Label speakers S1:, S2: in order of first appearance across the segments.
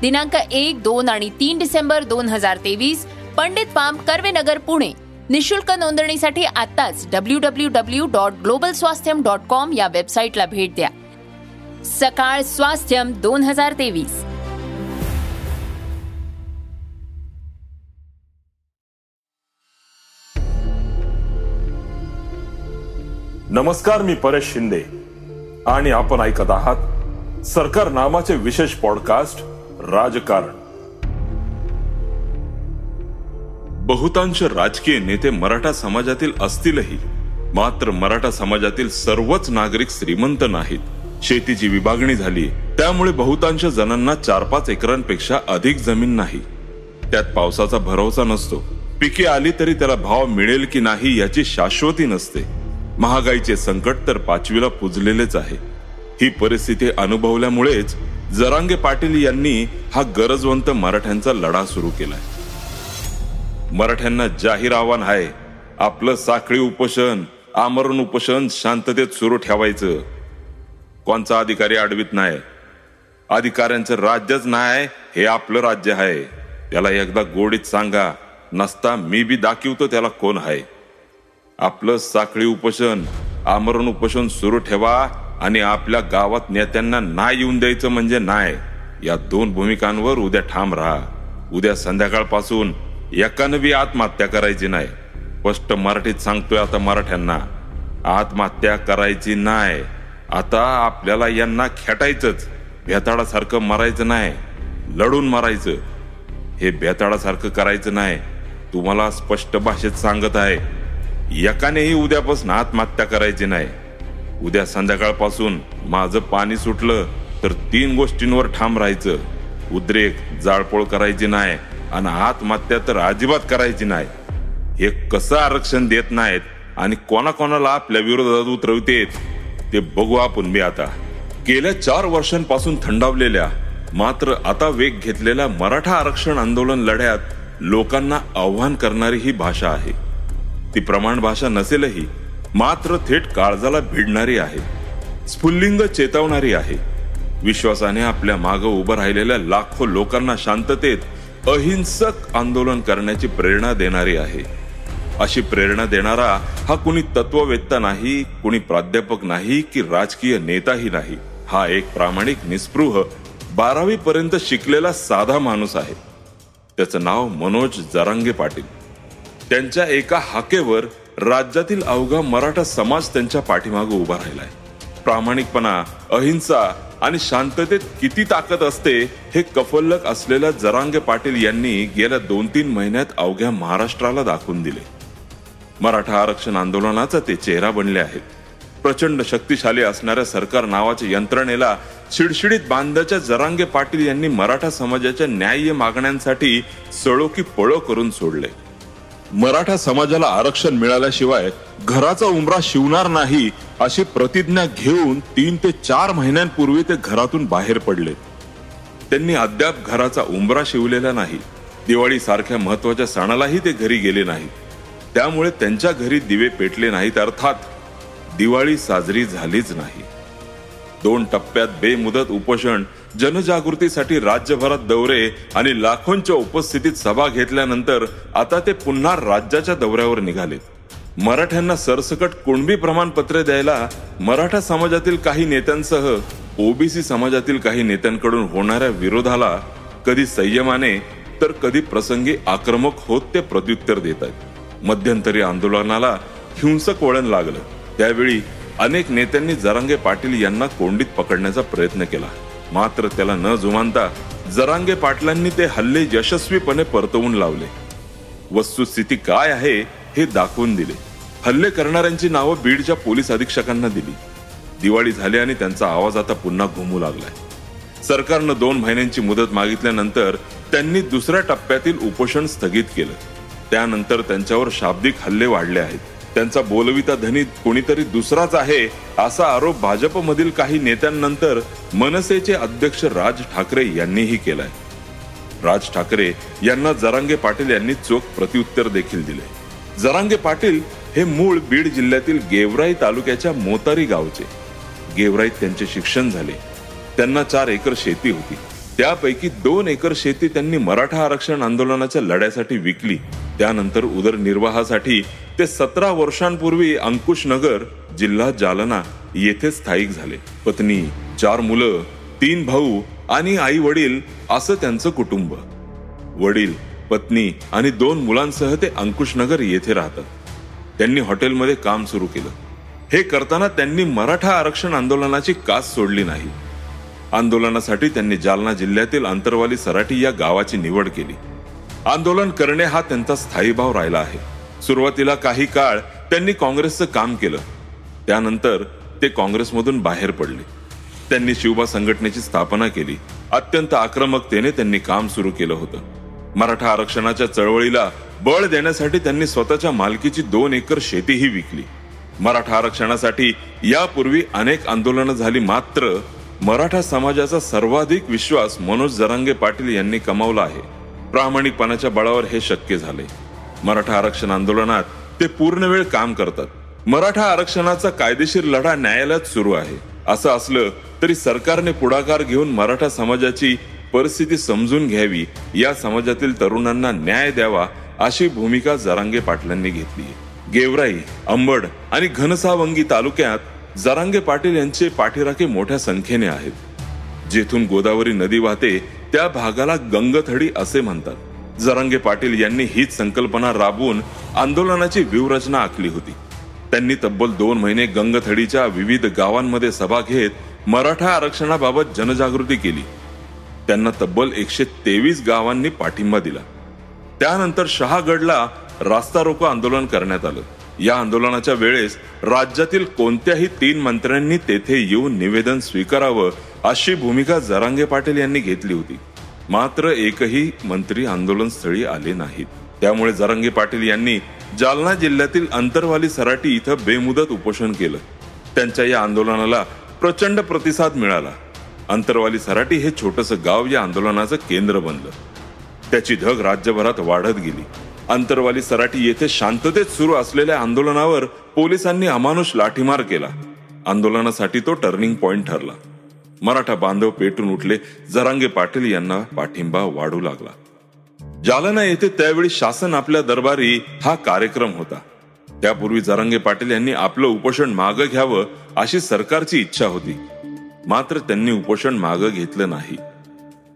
S1: दिनांक एक दोन आणि तीन डिसेंबर दोन हजार तेवीस पंडित पाम कर्वेनगर पुणे. निशुल्क नोंदणीसाठी आताच W W W dot global Swasthyam dot com या वेबसाईटला भेट द्या. सकाळ स्वास्थ्यम दोन हजार तेवीस.
S2: नमस्कार मी परेश शिंदे. आणि आपण ऐकत आहात सरकार नामाचे विशेष पॉडकास्ट राजकारण. बहुतांश राजकीय नेते मराठा समाजातील असतीलही मात्र मराठा समाजातील सर्वच नागरिक श्रीमंत नाहीत. शेतीची विभागणी झाली त्यामुळे बहुतांश जणांना चार पाच एकरांपेक्षा अधिक जमीन नाही. त्यात पावसाचा भरोसा नसतो. पिके आली तरी त्याला भाव मिळेल की नाही याची शाश्वती नसते. महागाईचे संकट तर पाचवीला पुजलेलेच आहे. ही परिस्थिती अनुभवल्यामुळेच जरांगे पाटील यांनी हा गरजवंत मराठ्यांचा लढा सुरू केलाय. मराठ्यांना जाहीर आव्हान आहे आपलं साखळी उपोषण आमरण उपोषण शांततेत सुरू ठेवायचं. कोणचा अधिकारी अडवित नाही? अधिकाऱ्यांचं राज्यच नाही हे आपलं राज्य आहे. त्याला एकदा गोडीत सांगा नसता मी बी दाखवतो त्याला कोण आहे. आपलं साखळी उपोषण आमरण उपोषण सुरू ठेवा आणि आपल्या गावात नेत्यांना नाही येऊन द्यायचं म्हणजे नाही. या दोन भूमिकांवर उद्या ठाम राहा. उद्या संध्याकाळपासून एकानं बी आत्महत्या करायची नाही. स्पष्ट मराठीत सांगतोय आता मराठ्यांना आत्महत्या करायची नाही. आता आपल्याला यांना खेटायचंच. भेताळासारखं मरायचं नाही. लढून मारायचं. हे भेताळासारखं करायचं नाही. तुम्हाला स्पष्ट भाषेत सांगत आहे एकानेही उद्यापासून आत्महत्या करायची नाही. उद्या संध्याकाळपासून माझं पाणी सुटलं तर तीन गोष्टींवर ठाम राहायचं. उद्रेक जाळपोळ करायची नाही आणि आत्महत्या तर अजिबात करायची नाही. हे कसं आरक्षण देत नाहीत आणि कोणाकोणाला आपल्या विरोधात उतरवतेत ते बघू आपण मी आता. गेल्या चार वर्षांपासून थंडावलेल्या मात्र आता वेग घेतलेल्या मराठा आरक्षण आंदोलन लढ्यात लोकांना आव्हान करणारी ही भाषा आहे. ती प्रमाण भाषा नसेलही मात्र थेट काळजाला भिडणारी आहे. स्फुल्लिंग चेतवणारी आहे. विश्वासाने आपल्या मागे उभं राहिलेल्या लाखो लोकांना शांततेत अहिंसक आंदोलन करण्याची प्रेरणा देणारी आहे. अशी प्रेरणा देणारा हा कुणी तत्ववेत्ता नाही कुणी प्राध्यापक नाही की राजकीय नेताही नाही. हा एक प्रामाणिक निस्पृह बारावी पर्यंत शिकलेला साधा माणूस आहे. त्याचं नाव मनोज जरांगे पाटील. त्यांच्या एका हाकेवर राज्यातील अवघा मराठा समाज त्यांच्या पाठीमागे उभा राहिलाय. प्रामाणिकपणा अहिंसा आणि शांततेत किती ताकद असते हे कफल्लक असलेल्या जरांगे पाटील यांनी गेल्या दोन तीन महिन्यात अवघ्या महाराष्ट्राला दाखवून दिले. मराठा आरक्षण आंदोलनाचा ते चेहरा बनले आहेत. प्रचंड शक्तिशाली असणाऱ्या सरकार नावाच्या यंत्रणेला शिडशिडीत बांधाच्या जरांगे पाटील यांनी मराठा समाजाच्या न्याय्य मागण्यांसाठी सळो की पळो करून सोडले. मराठा समाजाला आरक्षण मिळाल्याशिवाय घराचा उमरा शिवणार नाही अशी प्रतिज्ञा घेऊन तीन ते चार महिन्यांपूर्वी ते घरातून बाहेर पडले. त्यांनी अद्याप घराचा उंबरा शिवलेला नाही. दिवाळी सारख्या महत्त्वाच्या सणालाही ते घरी गेले नाहीत त्यामुळे त्यांच्या घरी दिवे पेटले नाहीत अर्थात दिवाळी साजरी झालीच नाही. दोन टप्प्यात बेमुदत उपोषण जनजागृतीसाठी राज्यभरात दौरे आणि लाखोंच्या उपस्थितीत सभा घेतल्यानंतर आता ते पुन्हा राज्याच्या दौऱ्यावर निघालेत. मराठ्यांना सरसकट कुणबी प्रमाणपत्र द्यायला मराठा समाजातील काही नेत्यांसह ओबीसी समाजातील काही नेत्यांकडून होणाऱ्या विरोधाला कधी संयमाने तर कधी प्रसंगी आक्रमक होत ते प्रत्युत्तर देत आहेत. मध्यंतरी आंदोलनाला हिंसक वळण लागलं. त्यावेळी अनेक नेत्यांनी जरांगे पाटील यांना कोंडीत पकडण्याचा प्रयत्न केला. मात्र त्याला न जुमानता जरांगे पाटलांनी ते हल्ले यशस्वीपणे परतवून लावले. वस्तुस्थिती काय आहे हे दाखवून दिले. हल्ले करणाऱ्यांची नावं बीडच्या पोलीस अधीक्षकांना दिली. दिवाळी झाली आणि त्यांचा आवाज आता पुन्हा घुमू लागलाय. सरकारनं दोन महिन्यांची मुदत मागितल्यानंतर त्यांनी दुसऱ्या टप्प्यातील उपोषण स्थगित केलं. त्यानंतर त्यांच्यावर शाब्दिक हल्ले वाढले आहेत. त्यांचा बोलविता धनी कोणीतरी दुसराच आहे असा आरोप भाजपमधील काही नेत्यांनंतर मनसेचे अध्यक्ष राज ठाकरे यांनीही केलाय. राज ठाकरे यांना जरांगे पाटील यांनी चोख प्रत्युत्तर देखील दिले. जरांगे पाटील हे मूळ बीड जिल्ह्यातील गेवराई तालुक्याच्या मोतारी गावचे. गेवराईत त्यांचे शिक्षण झाले. त्यांना चार एकर शेती होती. त्यापैकी दोन एकर शेती त्यांनी मराठा आरक्षण आंदोलनाच्या लढ्यासाठी विकली. त्यानंतर उदरनिर्वाहासाठी ते सतरा वर्षांपूर्वी अंकुशनगर जिल्हा जालना येथे स्थायिक झाले. पत्नी चार मुलं तीन भाऊ आणि आई वडील असं त्यांचं कुटुंब. वडील पत्नी आणि दोन मुलांसह ते अंकुशनगर येथे राहतात. त्यांनी हॉटेलमध्ये काम सुरू केलं. हे करताना त्यांनी मराठा आरक्षण आंदोलनाची कास सोडली नाही. आंदोलनासाठी त्यांनी जालना जिल्ह्यातील अंतरवाली सराठी या गावाची निवड केली. आंदोलन करणे हा त्यांचा स्थायी भाव राहिला आहे. सुरुवातीला काही काळ त्यांनी काँग्रेसचं काम केलं. त्यानंतर ते काँग्रेसमधून बाहेर पडले. त्यांनी शिवबा संघटनेची स्थापना केली. अत्यंत आक्रमकतेने त्यांनी काम सुरू केलं होतं. मराठा आरक्षणाच्या चळवळीला बळ देण्यासाठी त्यांनी स्वतःच्या मालकीची दोन एकर शेतीही विकली. मराठा आरक्षणासाठी यापूर्वी अनेक आंदोलनं झाली मात्र मराठा समाजाचा सर्वाधिक विश्वास मनोज जरांगे पाटील यांनी कमावला आहे. प्रामाणिकपणाच्या बळावर हे शक्य झाले. मराठा आरक्षण आंदोलनात ते पूर्ण वेळ काम करतात. मराठा आरक्षणाचा कायदेशीर लढा न्यायालयात सुरू आहे. असं असलं तरी सरकारने पुढाकार घेऊन मराठा समाजाची परिस्थिती समजून घ्यावी या समाजातील तरुणांना न्याय द्यावा अशी भूमिका जरांगे पाटलांनी घेतली. गेवराई अंबड आणि घनसावंगी तालुक्यात जरांगे पाटील यांचे पाठीराखे मोठ्या संख्येने आहेत. जेथून गोदावरी नदी वाहते त्या भागाला गंगथडी असे म्हणतात. जरांगे पाटील यांनी हीच संकल्पना राबवून आंदोलनाची व्यूहरचना आखली होती. त्यांनी तब्बल दोन महिने गंगथडीच्या विविध गावांमध्ये सभा घेत मराठा आरक्षणाबाबत जनजागृती केली. त्यांना तब्बल एकशे तेवीस गावांनी पाठिंबा दिला. त्यानंतर शहागडला रास्ता रोको आंदोलन करण्यात आलं. या आंदोलनाच्या वेळेस राज्यातील कोणत्याही तीन मंत्र्यांनी तेथे येऊन निवेदन स्वीकारावं अशी भूमिका जरांगे पाटील यांनी घेतली होती. मात्र एकही मंत्री आंदोलनस्थळी आले नाहीत. त्यामुळे जरांगे पाटील यांनी जालना जिल्ह्यातील अंतरवाली सराटी इथं बेमुदत उपोषण केलं. त्यांच्या या आंदोलनाला प्रचंड प्रतिसाद मिळाला. अंतरवाली सराटी हे छोटस गाव या आंदोलनाचं केंद्र बनलं. त्याची धग राज्यभरात वाढत गेली. अंतरवाली सराटी येथे शांततेत सुरू असलेल्या आंदोलनावर पोलिसांनी अमानुष लाठीमार केला. आंदोलनासाठी तो टर्निंग पॉइंट ठरला. मराठा बांधव पेटून उठले. जरांगे पाटील यांना पाठिंबा वाढू लागला. जालना येथे त्यावेळी शासन आपल्या दरबारी हा कार्यक्रम होता. त्यापूर्वी जरांगे पाटील यांनी आपलं उपोषण मागं घ्यावं अशी सरकारची इच्छा होती. मात्र त्यांनी उपोषण मागं घेतलं नाही.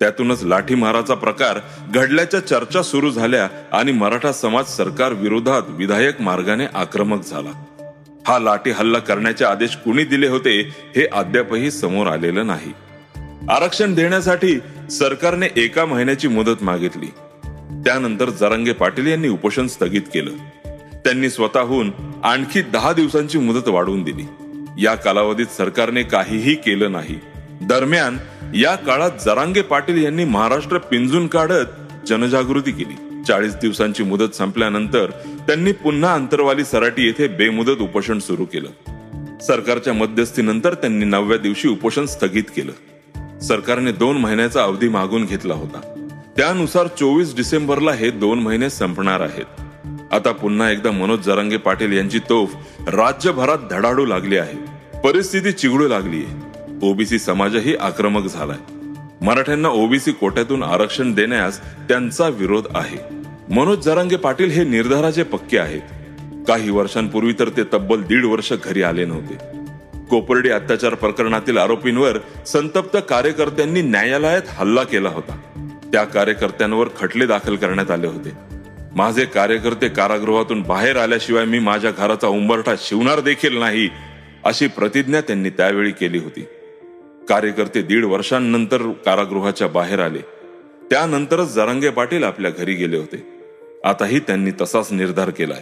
S2: त्यातूनच लाठीमाराचा प्रकार घडल्याच्या चर्चा सुरू झाल्या आणि मराठा समाज सरकार विरोधात विधायक मार्गाने आक्रमक झाला. हा लाठी हल्ला करण्याचे आदेश कुणी दिले होते हे अद्यापही समोर आलेलं नाही. आरक्षण देण्यासाठी सरकारने एका महिन्याची मुदत मागितली. त्यानंतर जरांगे पाटील यांनी उपोषण स्थगित केलं. त्यांनी स्वतःहून आणखी दहा दिवसांची मुदत वाढवून दिली. या कालावधीत सरकारने काहीही केलं नाही. दरम्यान या काळात जरांगे पाटील यांनी महाराष्ट्र पिंजून काढत जनजागृती केली. चाळीस दिवसांची मुदत संपल्यानंतर त्यांनी पुन्हा अंतरवाली सराटी येथे बेमुदत उपोषण सुरू केलं. सरकारच्या मध्यस्थीनंतर त्यांनी नवव्या दिवशी उपोषण स्थगित केलं. सरकारने दोन महिन्याचा अवधी मागून घेतला होता. त्यानुसार चोवीस डिसेंबरला हे दोन महिने संपणार आहेत. आता पुन्हा एकदा मनोज जरांगे पाटील यांची तोफ राज्यभरात धडाडू लागली आहे. परिस्थिती चिघडू लागली आहे ओबीसी समाजही आक्रमक झालाय. मराठ्यांना ओबीसी कोट्यातून आरक्षण देण्यास त्यांचा विरोध आहे. मनोज जरांगे पाटील हे निर्धाराचे पक्के आहेत. काही वर्षांपूर्वी तर ते तब्बल दीड वर्ष घरी आले नव्हते. कोपर्डी अत्याचार प्रकरणातील आरोपींवर संतप्त कार्यकर्त्यांनी न्यायालयात हल्ला केला होता. त्या कार्यकर्त्यांवर खटले दाखल करण्यात आले होते. माझे कार्यकर्ते कारागृहातून बाहेर आल्याशिवाय मी माझ्या घराचा उंबरठा शिवणार देखील नाही अशी प्रतिज्ञा त्यांनी त्यावेळी केली होती. कार्यकर्ते दीड वर्षांनंतर कारागृहाच्या बाहेर आले. त्यानंतरच जरांगे पाटील आपल्या घरी गेले होते. आताही त्यांनी तसाच निर्धार केलाय.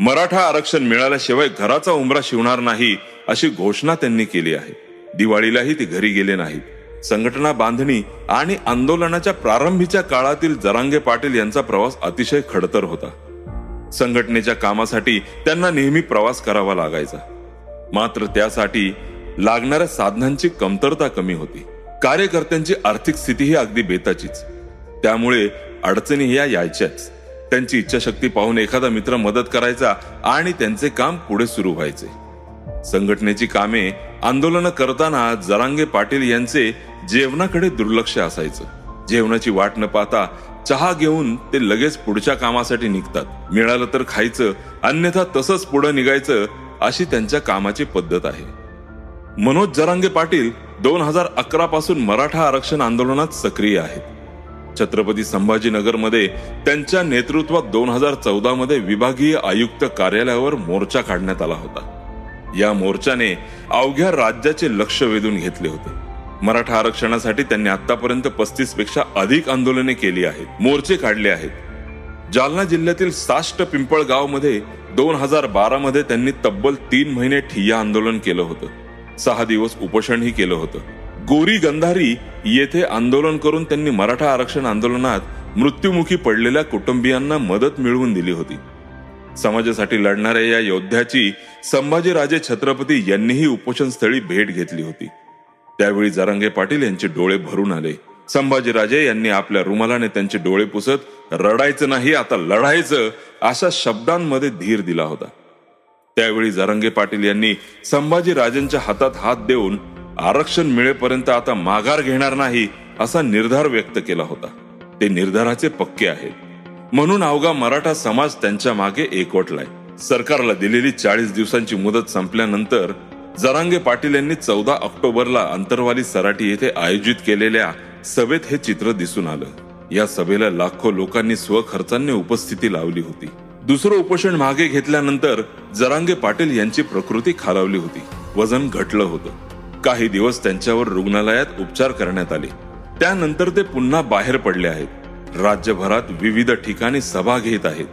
S2: मराठा आरक्षण मिळाल्याशिवाय घराचा उंबरा शिवणार नाही अशी घोषणा त्यांनी केली आहे. दिवाळीलाही ते घरी गेले नाहीत. संघटना बांधणी आणि आंदोलनाच्या प्रारंभीच्या काळातील जरांगे पाटील यांचा प्रवास अतिशय खडतर होता. संघटनेच्या कामासाठी त्यांना नेहमी प्रवास करावा लागायचा. मात्र त्यासाठी लागणाऱ्या साधनांची कमतरता कमी होती. कार्यकर्त्यांची आर्थिक स्थितीही अगदी बेताचीच. त्यामुळे अडचणी या यायच्याच. त्यांची इच्छाशक्ती पाहून एखादा मित्र मदत करायचा आणि त्यांचे काम पुढे सुरू व्हायचे. संघटनेची कामे आंदोलन करताना जरांगे पाटील यांचे जेवणाकडे दुर्लक्ष असायचं. जेवणाची वाट न पाहता चहा घेऊन ते लगेच पुढच्या कामासाठी निघतात. मिळालं तर खायचं अन्यथा तसंच पुढे निघायचं अशी त्यांच्या कामाची पद्धत आहे. मनोज जरांगे पाटील दोन हजार अकरा पासून मराठा आरक्षण आंदोलनात सक्रिय आहेत. छत्रपती संभाजीनगरमध्ये त्यांच्या नेतृत्वात दोन हजार चौदा मध्ये विभागीय आयुक्त कार्यालयावर मोर्चा काढण्यात आला होता. या मोर्चाने अवघ्या राज्याचे लक्ष वेधून घेतले होते. मराठा आरक्षणासाठी त्यांनी आतापर्यंत पस्तीसपेक्षा अधिक आंदोलने केली आहेत मोर्चे काढले आहेत. जालना जिल्ह्यातील साष्ट पिंपळगावमध्ये दोन हजार बारा मध्ये त्यांनी तब्बल तीन महिने ठिय्या आंदोलन केलं होतं. सहा दिवस उपोषणही केलं होतं. गोरी गंधारी येथे आंदोलन करून त्यांनी मराठा आरक्षण आंदोलनात मृत्युमुखी पडलेल्या कुटुंबियांना मदत मिळवून दिली होती. समाजासाठी लढणाऱ्या या योद्ध्याची संभाजीराजे छत्रपती यांनीही उपोषणस्थळी भेट घेतली होती. त्यावेळी जरांगे पाटील यांचे डोळे भरून आले. संभाजीराजे यांनी आपल्या रुमालाने त्यांचे डोळे पुसत रडायचं नाही आता लढायचं अशा शब्दांमध्ये धीर दिला होता. त्यावेळी जरांगे पाटील यांनी संभाजीराजेंच्या हातात हात देऊन आरक्षण मिळेपर्यंत आता माघार घेणार नाही असा निर्धार व्यक्त केला होता. ते निर्धाराचे पक्के आहेत. म्हणून अवघा मराठा समाज त्यांच्या मागे एकवटलाय. सरकारला दिलेली चाळीस दिवसांची मुदत संपल्यानंतर जरांगे पाटील यांनी चौदा ऑक्टोबरला अंतरवाली सराटी येथे आयोजित केलेल्या सभेत हे चित्र दिसून आलं. या सभेला लाखो लोकांनी स्वखर्चाने उपस्थिती लावली होती. दुसरं उपोषण मागे घेतल्यानंतर जरांगे पाटील यांची प्रकृती खालावली होती. वजन घटलं होतं. काही दिवस त्यांच्यावर रुग्णालयात उपचार करण्यात आले. त्यानंतर ते पुन्हा बाहेर पडले आहेत. राज्यभरात विविध ठिकाणी सभा घेत आहेत.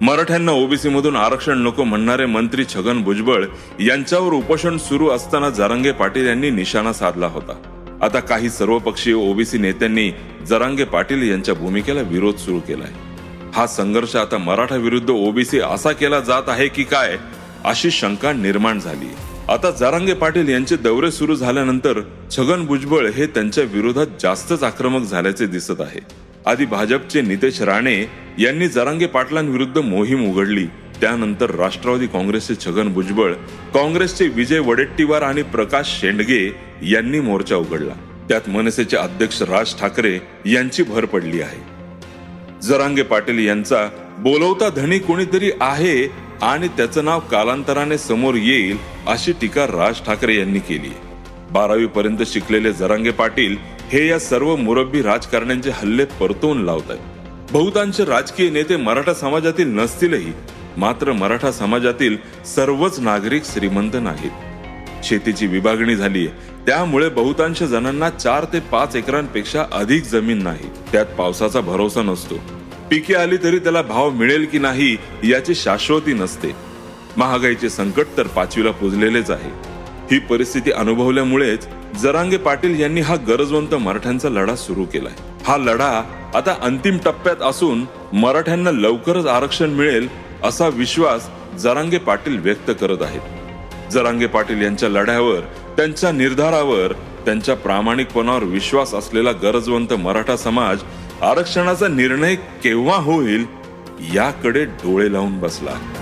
S2: मराठ्यांना ओबीसी मधून आरक्षण नको म्हणणारे मंत्री छगन भुजबळ यांच्यावर उपोषण सुरू असताना जरांगे पाटील यांनी निशाणा साधला होता. आता काही सर्वपक्षीय ओबीसी नेत्यांनी जरांगे पाटील यांच्या भूमिकेला विरोध सुरू केलाय. हा संघर्ष आता मराठा विरुद्ध ओबीसी असा केला जात आहे की काय अशी शंका निर्माण झाली. आता जरांगे पाटील यांचे दौरे सुरू झाल्यानंतर छगन भुजबळ हे त्यांच्या विरोधात जास्तच आक्रमक झाल्याचे दिसत आहे. आधी भाजपचे नितेश राणे यांनी जरांगे पाटलांविरुद्ध मोहीम उघडली. त्यानंतर राष्ट्रवादी काँग्रेसचे छगन भुजबळ काँग्रेसचे विजय वडेट्टीवार आणि प्रकाश शेंडगे यांनी मोर्चा उघडला. त्यात मनसेचे अध्यक्ष राज ठाकरे यांची भर पडली आहे. जरांगे पाटील यांचा बोलवता धनी कोणीतरी आहे आणि त्याचं नाव कालांतराने समोर येईल अशी टीका राज ठाकरे यांनी केली. बारावी पर्यंत शिकलेले जरांगे पाटील हे या सर्व मुरब्बी राजकारण्यांचे हल्ले परतवून लावत आहेत बहुतांश राजकीय नेते मराठा समाजातील नसतीलही. मात्र मराठा समाजातील सर्वच नागरिक श्रीमंत नाहीत. शेतीची विभागणी झाली त्यामुळे बहुतांश जणांना चार ते पाच एकरांपेक्षा अधिक जमीन नाही. त्यात पावसाचा भरोसा नसतो. पिके आली तरी त्याला भाव मिळेल की नाही याची शाश्वती नसते. महागाईचे संकट तर पाचवीला पुजलेलेच आहे. ही परिस्थिती अनुभवल्यामुळेच जरांगे पाटील यांनी हा गरजवंत मराठ्यांचा लढा सुरू केलाय. हा लढा आता अंतिम टप्प्यात असून मराठ्यांना लवकरच आरक्षण मिळेल असा विश्वास जरांगे पाटील व्यक्त करत आहेत. जरांगे पाटील यांच्या लढ्यावर त्यांच्या निर्धारावर त्यांच्या प्रामाणिकपणावर विश्वास असलेला गरजवंत मराठा समाज आरक्षणाचा निर्णय केव्हा होईल याकडे डोळे लावून बसला.